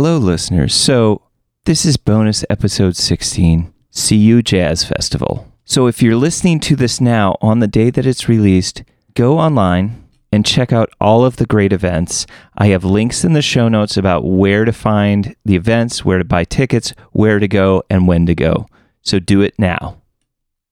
Hello, listeners. So, this is bonus episode 16, CU Jazz Festival. So, if you're listening to this now on the day that it's released, go online and check out all of the great events. I have links in the show notes about where to find the events, where to buy tickets, where to go, and when to go. So, do it now.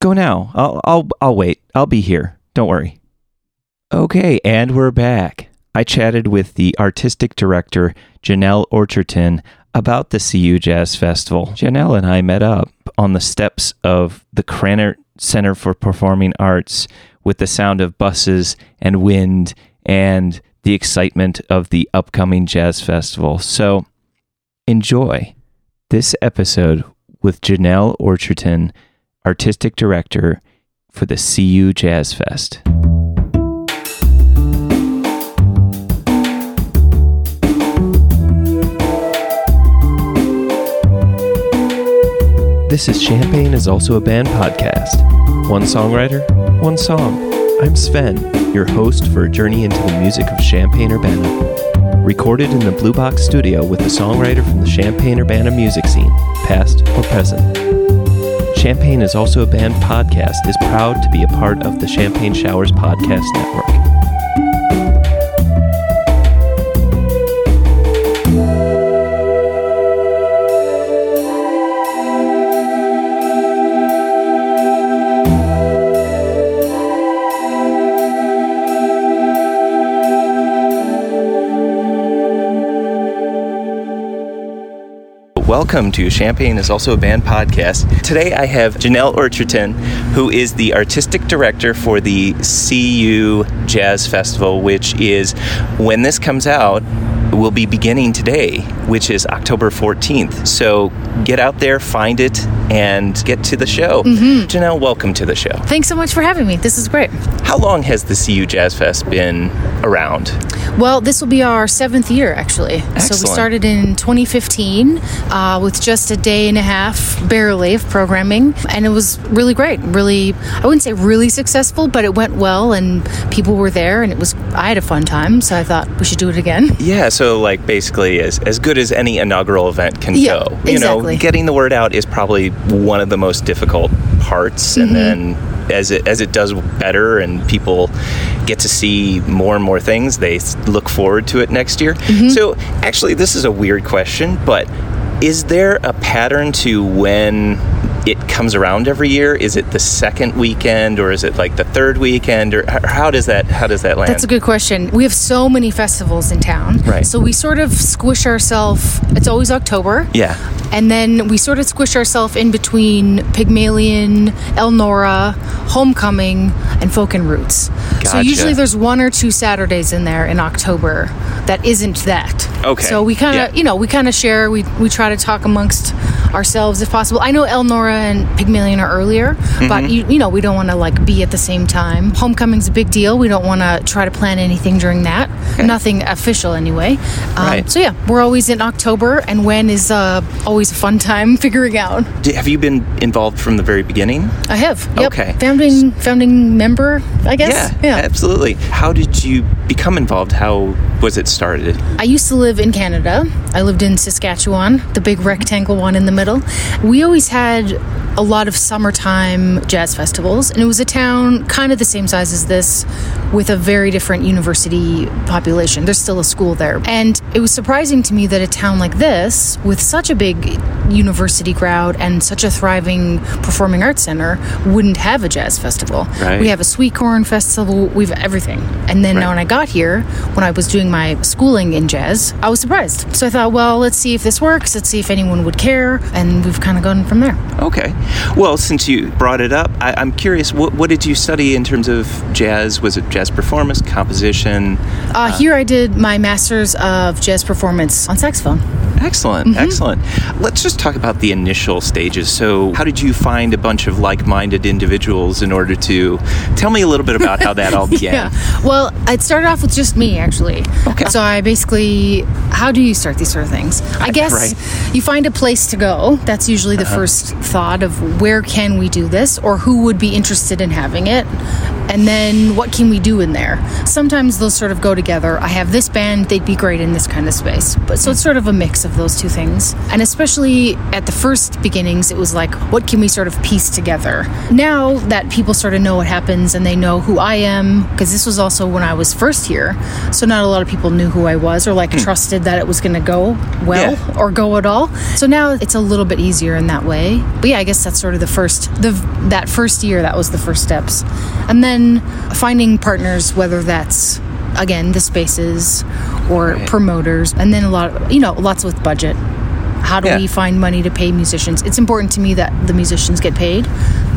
Go now. I'll, I'll, I'll wait. I'll be here. Don't worry. Okay, and we're back. I chatted with the artistic director, Janelle Orcherton, about the CU Jazz Festival. Janelle and I met up on the steps of the Krannert Center for Performing Arts with the sound of buses and wind and the excitement of the upcoming Jazz Festival. So enjoy this episode with Janelle Orcherton, artistic director for the CU Jazz Fest. This is Champagne is also a band podcast. One songwriter, one song. I'm Sven, your host for a journey into the music of Champaign Urbana. Recorded in the Blue Box studio with a songwriter from the Champaign Urbana music scene, past or present. Champagne is also a band podcast is proud to be a part of the Champagne Showers Podcast Network. Welcome to Champagne is also a band podcast. Today I have Janelle Orcherton, who is the artistic director for the CU Jazz Festival, which is when this comes out will be beginning today, which is October 14th. So get out there, find it, and get to the show. Mm-hmm. Janelle, welcome to the show. Thanks so much for having me. This is great. How long has the CU Jazz Fest been around? Well, this will be our seventh year, actually. Excellent. So we started in 2015 uh, with just a day and a half, barely, of programming. And it was really great. Really, I wouldn't say really successful, but it went well and people were there and it was, I had a fun time. So I thought we should do it again. Yeah, so like basically as, as good as any inaugural event can Yeah, go. You exactly. know, getting the word out is probably one of the most difficult parts and Mm-hmm. then as it as it does better and people get to see more and more things, they look forward to it next year. Mm-hmm. So actually this is a weird question, but is there a pattern to when it comes around every year? Is it the second weekend or is it like the third weekend or how does that how does that land? That's a good question. We have so many festivals in town. Right. So we sort of squish ourselves, it's always October. yeah. And then we sort of squish ourselves in between Pygmalion, Ellnora, Homecoming, and Folk and Roots. So usually there's one or two Saturdays in there in October that isn't that. Okay. So we kind of, Yeah. you know, we kind of share. We we try to talk amongst ourselves if possible. I know Ellnora and Pygmalion are earlier, Mm-hmm. but you, you know we don't want to like be at the same time. Homecoming's a big deal. We don't want to try to plan anything during that. Nothing official anyway. Um, Right. So yeah, we're always in October, and when is uh, always a fun time figuring out. Have you been involved from the very beginning? I have. Yep. Okay. Founding founding member, I guess. Yeah. Yeah, absolutely. How did you become involved? How was it started? I used to live in Canada. I lived in Saskatchewan, the big rectangle one in the middle. We always had a lot of summertime jazz festivals, and it was a town kind of the same size as this with a very different university population. There's still a school there. And it was surprising to me that a town like this, with such a big university crowd and such a thriving performing arts center, wouldn't have a jazz festival. Right. We have a sweet corn festival, we've everything. And then Right. when I got here, when I was doing my schooling in jazz, I was surprised. So I thought, well, let's see if this works. Let's see if anyone would care. And we've kind of gone from there. Okay. Well, since you brought it up, I, I'm curious. What, what did you study in terms of jazz? Was it jazz performance, composition? Uh, here I did my master's of jazz performance on saxophone. Excellent, Mm-hmm. excellent. Let's just talk about the initial stages. So, how did you find a bunch of like-minded individuals in order to tell me a little bit about how that all began? Yeah. Well, it started off with just me, actually. Okay. So I basically, how do you start these sort of things? I guess Right. Uh-huh. you find a place to go. That's usually the first thought of where can we do this or who would be interested in having it. And then what can we do in there? Sometimes those sort of go together. I have this band, they'd be great in this kind of space. But so it's sort of a mix of those two things. And especially at the first beginnings, it was like, what can we sort of piece together? Now that people sort of know what happens and they know who I am, because this was also when I was first here, so not a lot of people knew who I was or like hmm. trusted that it was going to go well Yeah. or go at all. So now it's a little bit easier in that way. But yeah, I guess that's sort of the first the that first year that was the first steps. And then finding partners whether that's again the spaces or Right. promoters and then a lot of, you know lots with budget. How do Yeah. we find money to pay musicians? It's important to me that the musicians get paid.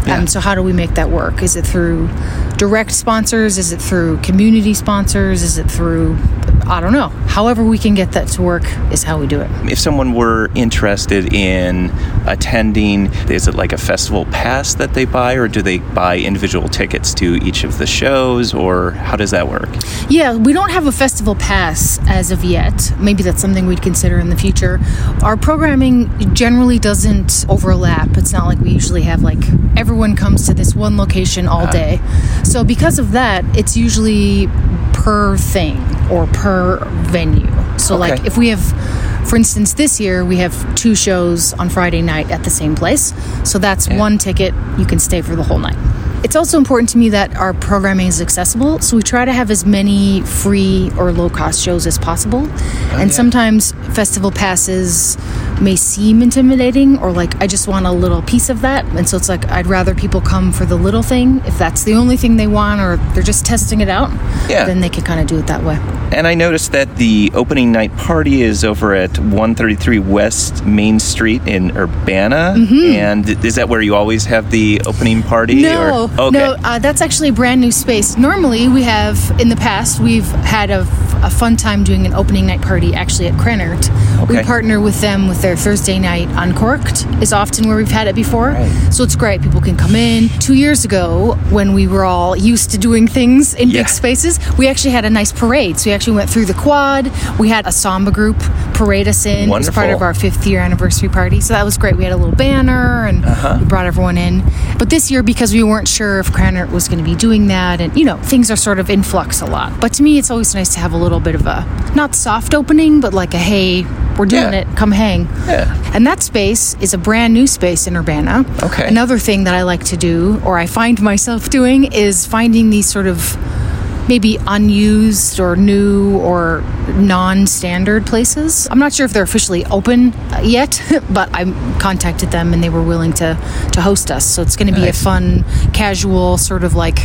Yeah. Um, so how do we make that work? Is it through direct sponsors? Is it through community sponsors? Is it through I don't know. However we can get that to work is how we do it. If someone were interested in attending, is it like a festival pass that they buy, or do they buy individual tickets to each of the shows, or how does that work? Yeah, we don't have a festival pass as of yet. Maybe that's something we'd consider in the future. Our programming generally doesn't overlap. It's not like we usually have like everyone comes to this one location all day. So because of that, it's usually per thing or per venue. So like if we have for instance, this year we have two shows on Friday night at the same place. So that's Yeah. one ticket. You can stay for the whole night. It's also important to me that our programming is accessible. So we try to have as many free or low cost shows as possible. Oh, and yeah. sometimes festival passes may seem intimidating or like I just want a little piece of that. And so it's like I'd rather people come for the little thing if that's the only thing they want or they're just testing it out. Yeah. Then they can kind of do it that way. And I noticed that the opening night party is over at 133 West Main Street in Urbana. Mm-hmm. And is that where you always have the opening party? No, or? Okay. no, uh, that's actually a brand new space. Normally, we have in the past we've had a, a fun time doing an opening night party actually at Krannert. We partner with them with their Thursday night uncorked is often where we've had it before. Right. So it's great. People can come in. Two years ago, when we were all used to doing things in Yeah. big spaces, we actually had a nice parade. So we actually went through the quad. We had a samba group parade us in. It was part of our fifth year anniversary party. So that was great. We had a little banner and Uh-huh. we brought everyone in. But this year, because we weren't sure if Krannert was going to be doing that, and you know, things are sort of in flux a lot. But to me, it's always nice to have a little bit of a not soft opening, but like a hey, we're doing Yeah. it, come hang. Yeah. And that space is a brand new space in Urbana. Okay. Another thing that I like to do, or I find myself doing, is finding these sort of maybe unused or new or non-standard places. I'm not sure if they're officially open yet, but I contacted them and they were willing to to host us. So it's going to be Nice. a fun, casual sort of like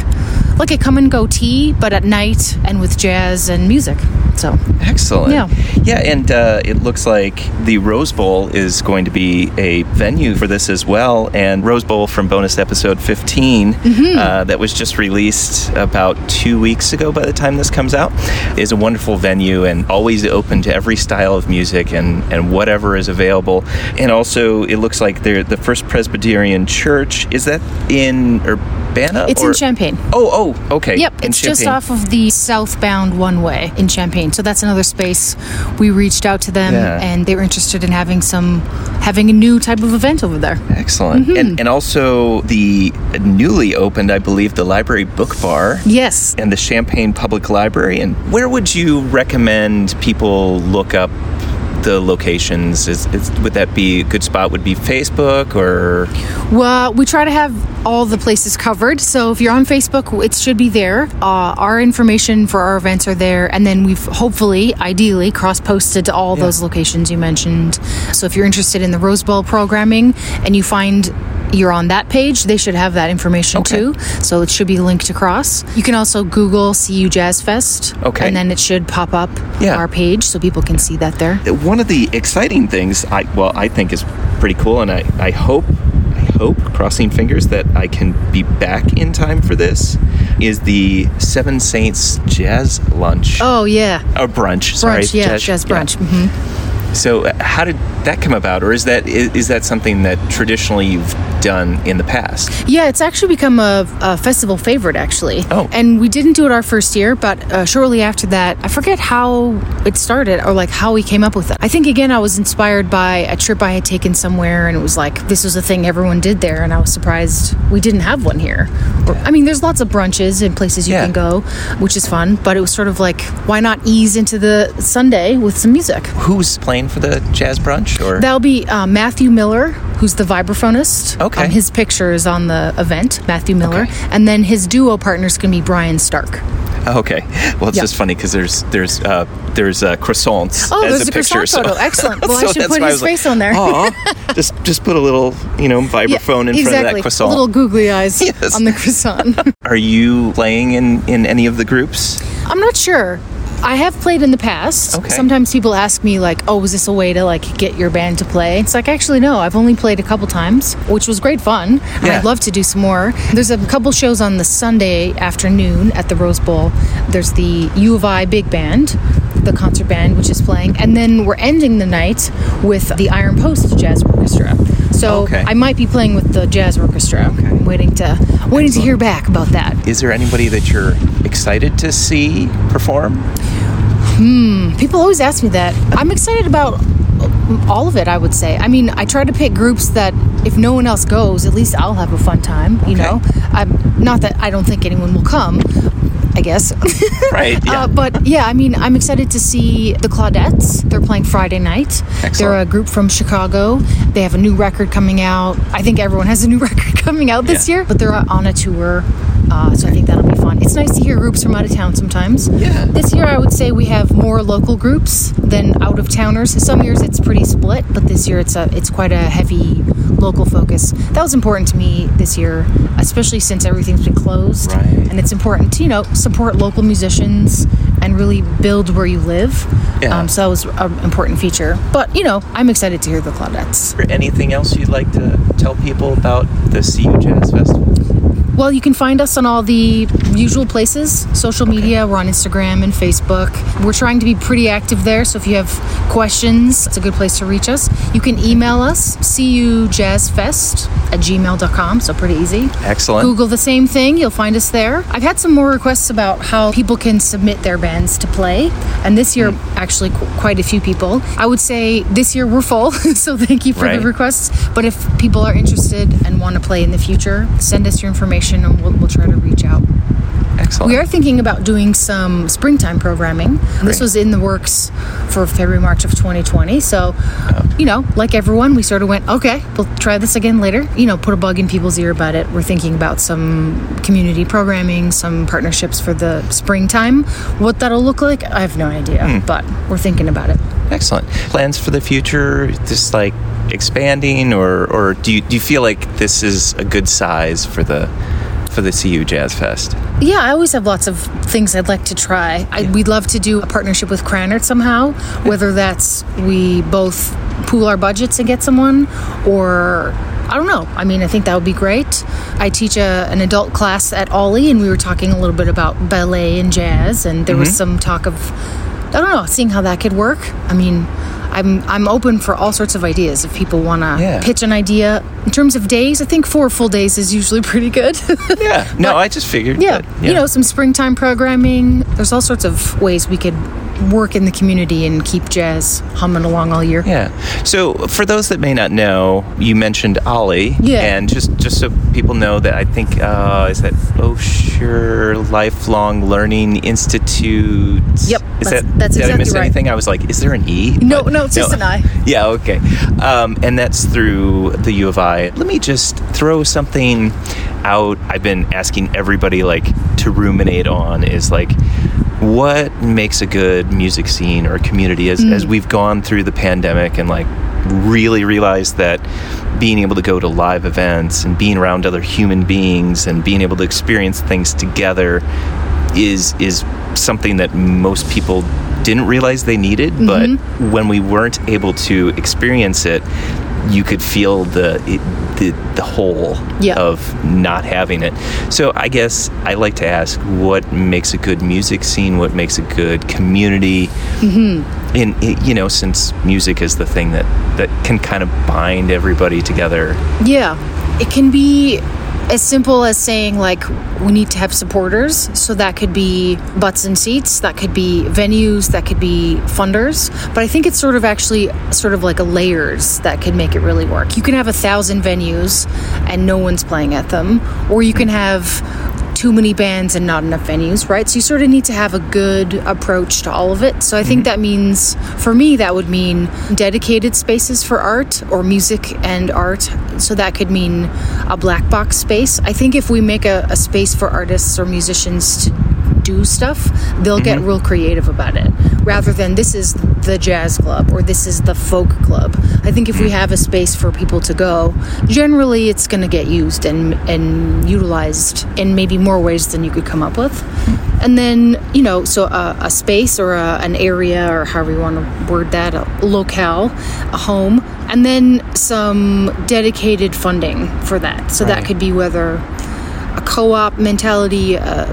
like a come and go tea, but at night and with jazz and music. So Excellent. Yeah. Yeah, and uh, it looks like the Rose Bowl is going to be a venue for this as well. And Rose Bowl from bonus episode 15, Mm-hmm. uh, that was just released about two weeks ago by the time this comes out, is a wonderful venue and always open to every style of music and, and whatever is available. And also, it looks like they're the First Presbyterian Church. Is that in Urbana? it's or- in Champaign. Oh, oh, okay. Yep, in it's just off of the southbound one way in Champaign. So that's another space. We reached out to them Yeah. and they were interested in having some having a new type of event over there. Excellent. Mm-hmm. And, and also the newly opened, I believe, the Library Book Bar Yes. and the Champaign Public Library. And where would you recommend people look up the locations? Is, is would that be a good spot? Would be Facebook or Well, we try to have all the places covered. So if you're on Facebook, it should be there. Uh, our information for our events are there. And then we've hopefully, ideally, cross posted to all those locations you mentioned. So if you're interested in the Rose Bowl programming and you find you're on that page, they should have that information Okay. too. So it should be linked across. You can also Google CU Jazz Fest. Okay. And then it should pop up Yeah. our page so people can see that there. one of the exciting things I well I think is pretty cool, and I I hope. I hope, crossing fingers, that I can be back in time for this. Is the Seven Saints Jazz Lunch Oh, yeah. or brunch? Sorry, Brunch, yeah, jazz brunch. hmm So, uh, how did that come about, or is that is, is that something that traditionally you've done in the past. Yeah, it's actually become a, a festival favorite, actually. Oh. And we didn't do it our first year, but uh, shortly after that, I forget how it started or like how we came up with it. I think, again, I was inspired by a trip I had taken somewhere, and it was like, this was a thing everyone did there, and I was surprised we didn't have one here. Or, I mean, there's lots of brunches and places you Yeah. can go, which is fun, but it was sort of like, why not ease into the Sunday with some music? Who's playing for the jazz brunch? Or That'll be uh, Matthew Miller, who's the vibraphonist. Okay. Um, his picture is on the event, Matthew Miller. Okay. And then his duo partner is going to be Brian Stark. okay, well, it's Yeah. just funny because there's there's uh, there's uh, croissants Oh, as there's a a picture. croissant photo. Excellent. Well, I should put his was like, face on there. Just just put a little you know vibraphone in exactly. front of that croissant. Little googly eyes Yes. on the croissant. Are you playing in in any of the groups? I'm not sure. I have played in the past. Okay. Sometimes people ask me like, "Oh, was this a way to like get your band to play?" It's like actually no. I've only played a couple times, which was great fun, and Yeah. I'd love to do some more. There's a couple shows on the Sunday afternoon at the Rose Bowl. There's the U of I Big Band, the concert band, which is playing, and then we're ending the night with the Iron Post Jazz Orchestra. So Okay. I might be playing with the jazz orchestra. I'm waiting to waiting to hear back about that. Is there anybody that you're excited to see perform? Hmm. People always ask me that. I'm excited about all of it, I would say. I mean, I try to pick groups that if no one else goes, at least I'll have a fun time, you Okay. know? I'm not that I don't think anyone will come, I guess. Right. Yeah. Uh, but yeah, I mean, I'm excited to see the Claudettes. They're playing Friday night. Excellent. They're a group from Chicago. They have a new record coming out. I think everyone has a new record coming out this Yeah. year, but they're on a tour. Uh, so I think that'll be fun. It's nice to hear groups from out of town sometimes. Yeah. This year, I would say we have more local groups than out of towners. Some years it's pretty split, but this year it's a it's quite a heavy local focus. That was important to me this year, especially since everything's been closed. Right. And it's important to you know support local musicians and really build where you live. Yeah. Um, so that was an important feature. But you know, I'm excited to hear the Claudettes. Anything else you'd like to tell people about the CU Jazz Festival? Well, you can find us on all the usual places social media. We're on Instagram and Facebook. We're trying to be pretty active there, so if you have questions, it's a good place to reach us. You can email us, cujazzfest at gmail.com, so pretty easy. Excellent. Google the same thing, you'll find us there. I've had some more requests about how people can submit their bands to play, and this year, hmm. actually, qu- quite a few people. I would say this year we're full, so thank you for Right. the requests. But if people are interested and want to play in the future, send us your information and we'll, we'll try to reach out. Excellent. We are thinking about doing some springtime programming. This was in the works for February, March of 2020. So, oh. you know, like everyone, we sort of went, okay, we'll try this again later. You know, put a bug in people's ear about it. We're thinking about some community programming, some partnerships for the springtime. What that'll look like, I have no idea, hmm. but we're thinking about it. Excellent. Plans for the future? Just like expanding, or or do you do you feel like this is a good size for the for the CU Jazz Fest? Yeah, I always have lots of things I'd like to try. I, we'd love to do a partnership with Krannert somehow, whether that's we both pool our budgets and get someone, or I don't know. I mean, I think that would be great. I teach a, an adult class at OLLI, and we were talking a little bit about ballet and jazz, and there was mm-hmm. some talk of, I don't know, seeing how that could work. I mean, I'm I'm open for all sorts of ideas if people want to Yeah. pitch an idea. In terms of days, I think four full days is usually pretty good. Yeah. No, But- I just figured. Yeah, that, you know, some springtime programming. There's all sorts of ways we could work in the community and keep jazz humming along all year. Yeah. So for those that may not know, you mentioned OLLI. Yeah. And just just so people know that I think uh, is that Osher Lifelong Learning Institute. Yep, Is that's- that that's did I miss right. anything? I was like, is there an E? No, But- no, it's just an I. Yeah. Okay. Um, and that's through the U of I. Let me just throw something out. I've been asking everybody like to ruminate on is like what makes a good music scene or community as, as we've gone through the pandemic and like really realized that being able to go to live events and being around other human beings and being able to experience things together is is something that most people didn't realize they needed but when we weren't able to experience it you could feel the it, the the whole Yeah. of not having it. So I guess I like to ask what makes a good music scene, what makes a good community. Mm-hmm. In i- you know, since music is the thing that that can kind of bind everybody together. Yeah. It can be as simple as saying, like, we need to have supporters. So that could be butts and seats, that could be venues, that could be funders. But I think it's sort of actually sort of like a layers that could make it really work. You can have a thousand venues and no one's playing at them, or you can have too many bands and not enough venues, right? So you sort of need to have a good approach to all of it. So I think mm-hmm. that means, for me, that would mean dedicated spaces for art or music and art. So that could mean a black box space. I think if we make a, a space for artists or musicians to do stuff, they'll get mm-hmm. real creative about it rather than this is the jazz club or this is the folk club. I think if we mm. have a space for people to go, generally it's going to get used and and utilized in maybe more ways than you could come up with. Mm. And then, you know, so a, a space or a, an area or however you want to word that, a locale, a home, and then some dedicated funding for that. So that could be whether a co-op mentality, uh,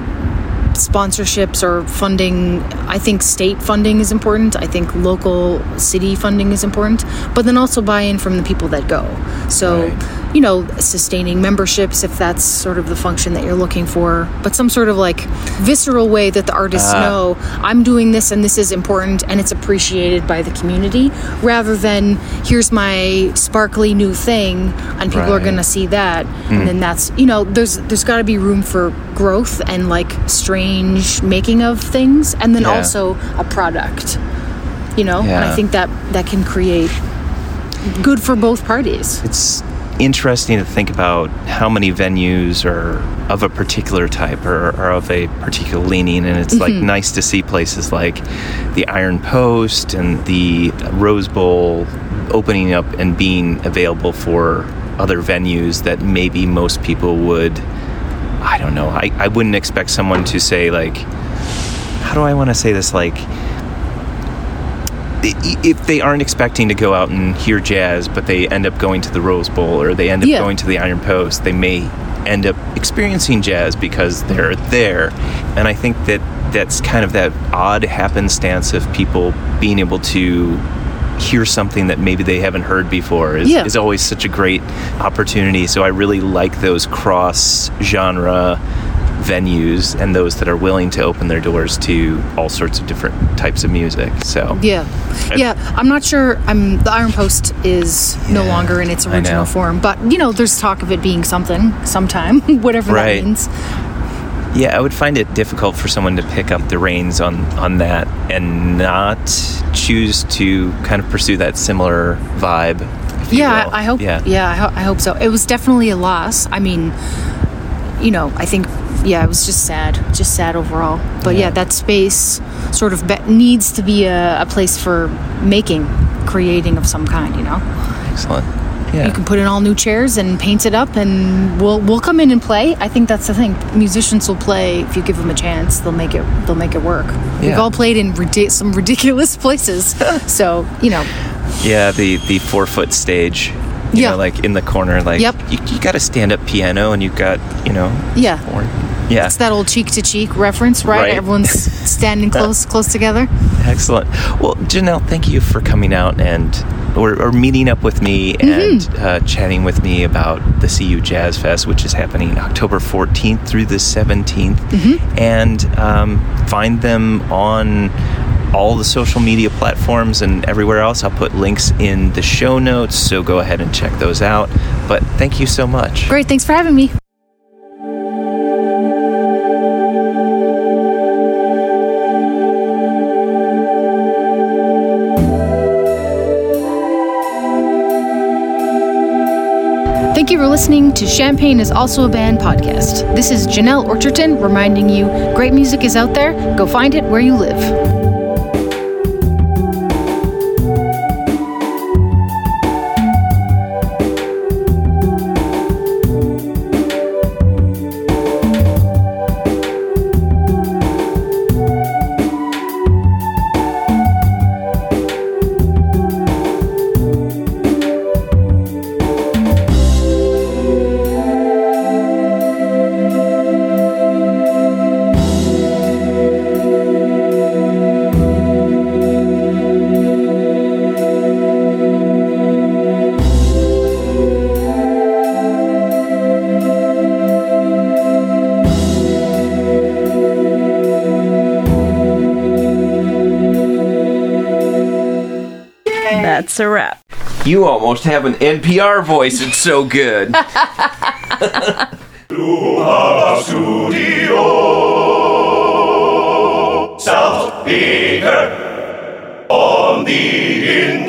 sponsorships or funding. I think state funding is important. I think local city funding is important but then also buy-in from the people that go. So Right. You know sustaining memberships if that's sort of the function that you're looking for but some sort of like visceral way that the artists Ah. know i'm doing this and this is important and it's appreciated by the community rather than here's my sparkly new thing and people are going to see that. And then that's you know there's there's got to be room for growth and like strange making of things and then Yeah. also a product you know? And i think that that can create good for both parties. It's interesting to think about how many venues are of a particular type or are of a particular leaning, and it's like mm-hmm. nice to see places like the Iron Post and the Rose Bowl opening up and being available for other venues that maybe most people would. I don't know. I, I wouldn't expect someone to say like, how do I want to say this? Like, if they aren't expecting to go out and hear jazz, but they end up going to the Rose Bowl or they end up Yeah. going to the Iron Post, they may end up experiencing jazz because they're there. And I think that that's kind of that odd happenstance of people being able to hear something that maybe they haven't heard before is, Yeah. is always such a great opportunity. So I really like those cross genre venues and those that are willing to open their doors to all sorts of different types of music. So yeah yeah i'm not sure i'm the iron post is no longer in its original form but you know there's talk of it being something sometime whatever Right. that means Yeah, I would find it difficult for someone to pick up the reins on on that and not choose to kind of pursue that similar vibe. yeah. I, I hope Yeah. yeah, I, ho- I hope so it was definitely a loss i mean you know i think yeah it was just sad just sad overall but yeah, Yeah. that space sort of be- needs to be a, a place for making creating of some kind you know Excellent. Yeah. you can put in all new chairs and paint it up and we'll we'll come in and play i think that's the thing musicians will play if you give them a chance they'll make it they'll make it work we've all played in ridi- some ridiculous places so you know yeah, the the four foot stage. You Yeah. know, like in the corner, like Yep. you, you got a stand up piano and you've got you know. Yeah. Yeah. it's that old cheek to cheek reference right, Right. everyone's standing close close together Excellent. Well, Janelle, thank you for coming out and or, or meeting up with me and uh, chatting with me about the CU Jazz Fest, which is happening October 14th through the 17th. And um, find them on all the social media platforms and everywhere else. I'll put links in the show notes, so go ahead and check those out. But thank you so much. great thanks for having me Thank you for listening to Champagne is Also a Band podcast. This is Janelle Orcherton reminding you great music is out there. Go find it where you live. A wrap. You almost have an NPR voice. It's so good. South Peter on the inside.